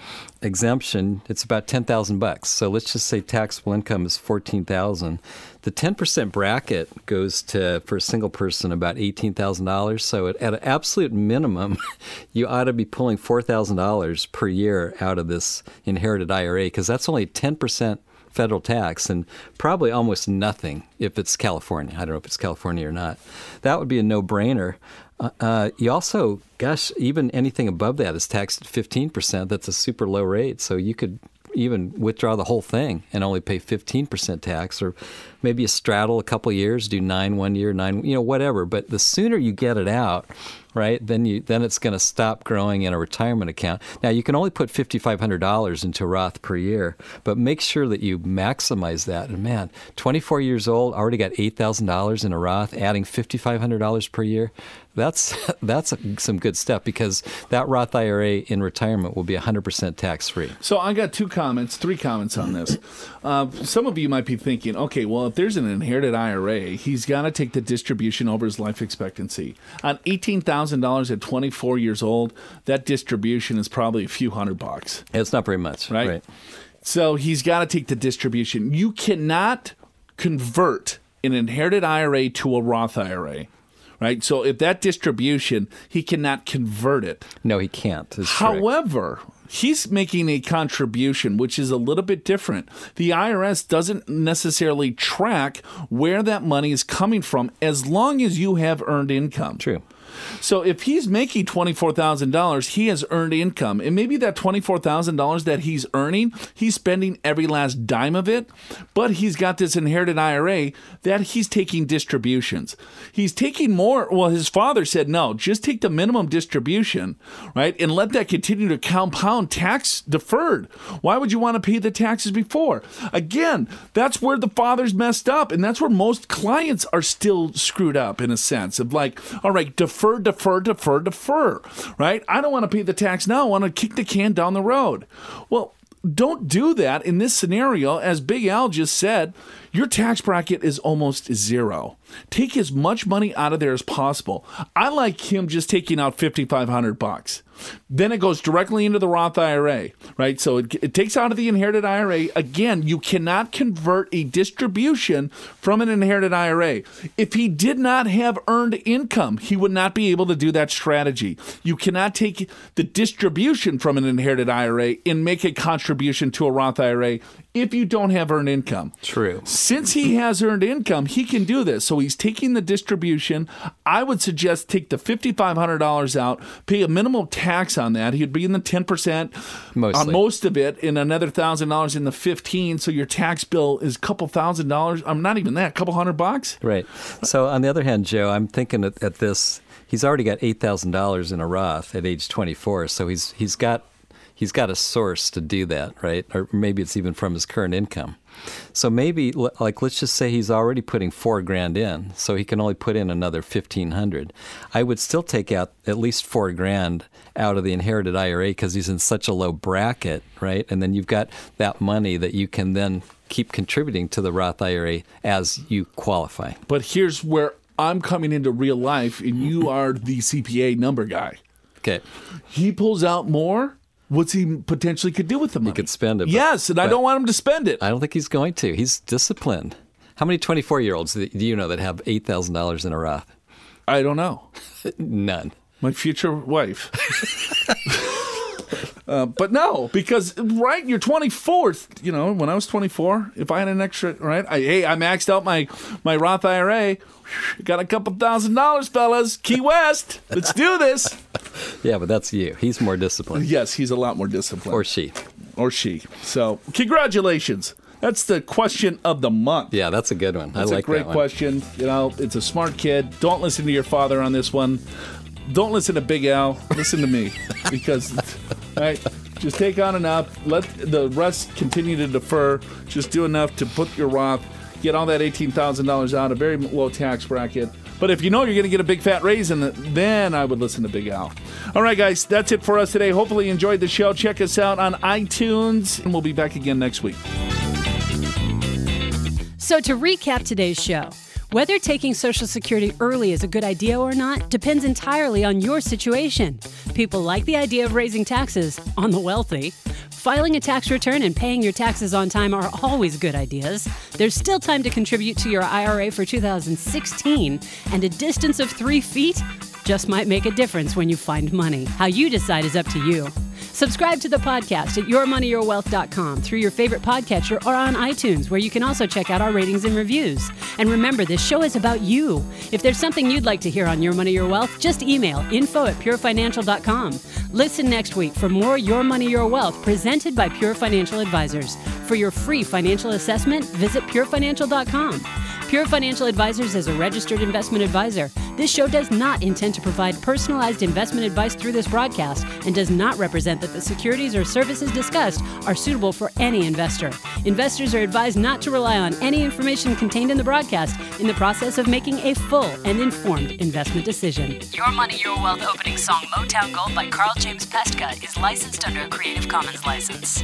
exemption, it's about 10,000 bucks. So let's just say taxable income is 14,000. The 10% bracket goes to for a single person about $18,000. So at, at an absolute minimum, you ought to be pulling $4,000 per year out of this inherited IRA because that's only 10% federal tax and probably almost nothing if it's California. I don't know if it's California or not. That would be a no brainer. Uh, uh, you also, gosh, even anything above that is taxed at 15%. That's a super low rate. So you could even withdraw the whole thing and only pay 15% tax or maybe you straddle a couple years do nine one year nine you know whatever but the sooner you get it out right then you then it's going to stop growing in a retirement account now you can only put $5500 into roth per year but make sure that you maximize that and man 24 years old already got $8000 in a roth adding $5500 per year that's that's some good stuff because that Roth IRA in retirement will be 100% tax free. So I got two comments, three comments on this. Uh, some of you might be thinking, okay, well, if there's an inherited IRA, he's got to take the distribution over his life expectancy. On $18,000 at 24 years old, that distribution is probably a few hundred bucks. It's not very much, right? right. So he's got to take the distribution. You cannot convert an inherited IRA to a Roth IRA right? So if that distribution, he cannot convert it. No, he can't. However, he's making a contribution, which is a little bit different. The IRS doesn't necessarily track where that money is coming from as long as you have earned income. True. So if he's making $24,000, he has earned income. And maybe that $24,000 that he's earning, he's spending every last dime of it, but he's got this inherited IRA that he's taking distributions. He's taking more. Well, his father said, no, just take the minimum distribution, right? And let that continue to compound tax deferred. Why would you want to pay the taxes before? Again, that's where the father's messed up. And that's where most clients are still screwed up in a sense of like, all right, defer, defer, defer, defer, defer, right? I don't want to pay the tax now. I want to kick the can down the road. Well, don't do that in this scenario. As Big Al just said, your tax bracket is almost zero. Take as much money out of there as possible. I like him just taking out 5500 bucks. Then it goes directly into the Roth IRA, right? So it, it, takes out of the inherited IRA. Again, you cannot convert a distribution from an inherited IRA. If he did not have earned income, he would not be able to do that strategy. You cannot take the distribution from an inherited IRA and make a contribution to a Roth IRA if you don't have earned income. True. Since he has earned income, he can do this. So he's taking the distribution. I would suggest take the $5,500 out, pay a minimal tax on that. He'd be in the 10% uh, Mostly. on most of it, and another $1,000 in the 15 So your tax bill is a couple thousand dollars. I'm not even that, a couple hundred bucks. Right. So on the other hand, Joe, I'm thinking at, at this. He's already got eight thousand dollars in a Roth at age 24, so he's he's got he's got a source to do that, right? Or maybe it's even from his current income. So maybe, like, let's just say he's already putting four grand in, so he can only put in another fifteen hundred. I would still take out at least four grand out of the inherited IRA because he's in such a low bracket, right? And then you've got that money that you can then keep contributing to the Roth IRA as you qualify. But here's where I'm coming into real life, and you are the CPA number guy. Okay. He pulls out more what's he potentially could do with the money? He could spend it. Yes, and I don't want him to spend it. I don't think he's going to. He's disciplined. How many 24 year olds do you know that have $8,000 in a Roth? I don't know. None. My future wife. Uh, but no, because right, you're 24th. You know, when I was 24, if I had an extra, right? I, hey, I maxed out my my Roth IRA. Got a couple thousand dollars, fellas. Key West. Let's do this. Yeah, but that's you. He's more disciplined. Yes, he's a lot more disciplined. Or she. Or she. So, congratulations. That's the question of the month. Yeah, that's a good one. That's I like a great that question. You know, it's a smart kid. Don't listen to your father on this one. Don't listen to Big Al. Listen to me because right? Just take on enough. Let the rest continue to defer. Just do enough to put your Roth, get all that eighteen thousand dollars out, a very low tax bracket. But if you know you're going to get a big fat raise in it, then I would listen to Big Al. All right, guys, that's it for us today. Hopefully, you enjoyed the show. Check us out on iTunes, and we'll be back again next week. So, to recap today's show, whether taking Social Security early is a good idea or not depends entirely on your situation. People like the idea of raising taxes on the wealthy. Filing a tax return and paying your taxes on time are always good ideas. There's still time to contribute to your IRA for 2016, and a distance of three feet just might make a difference when you find money. How you decide is up to you. Subscribe to the podcast at yourmoneyyourwealth.com through your favorite podcatcher or on iTunes, where you can also check out our ratings and reviews. And remember, this show is about you. If there's something you'd like to hear on Your Money, Your Wealth, just email info at purefinancial.com. Listen next week for more Your Money, Your Wealth presented by Pure Financial Advisors. For your free financial assessment, visit purefinancial.com. Pure Financial Advisors is a registered investment advisor. This show does not intend to provide personalized investment advice through this broadcast and does not represent that the securities or services discussed are suitable for any investor. Investors are advised not to rely on any information contained in the broadcast in the process of making a full and informed investment decision. Your Money, Your Wealth opening song Motown Gold by Carl James Pestka is licensed under a Creative Commons license.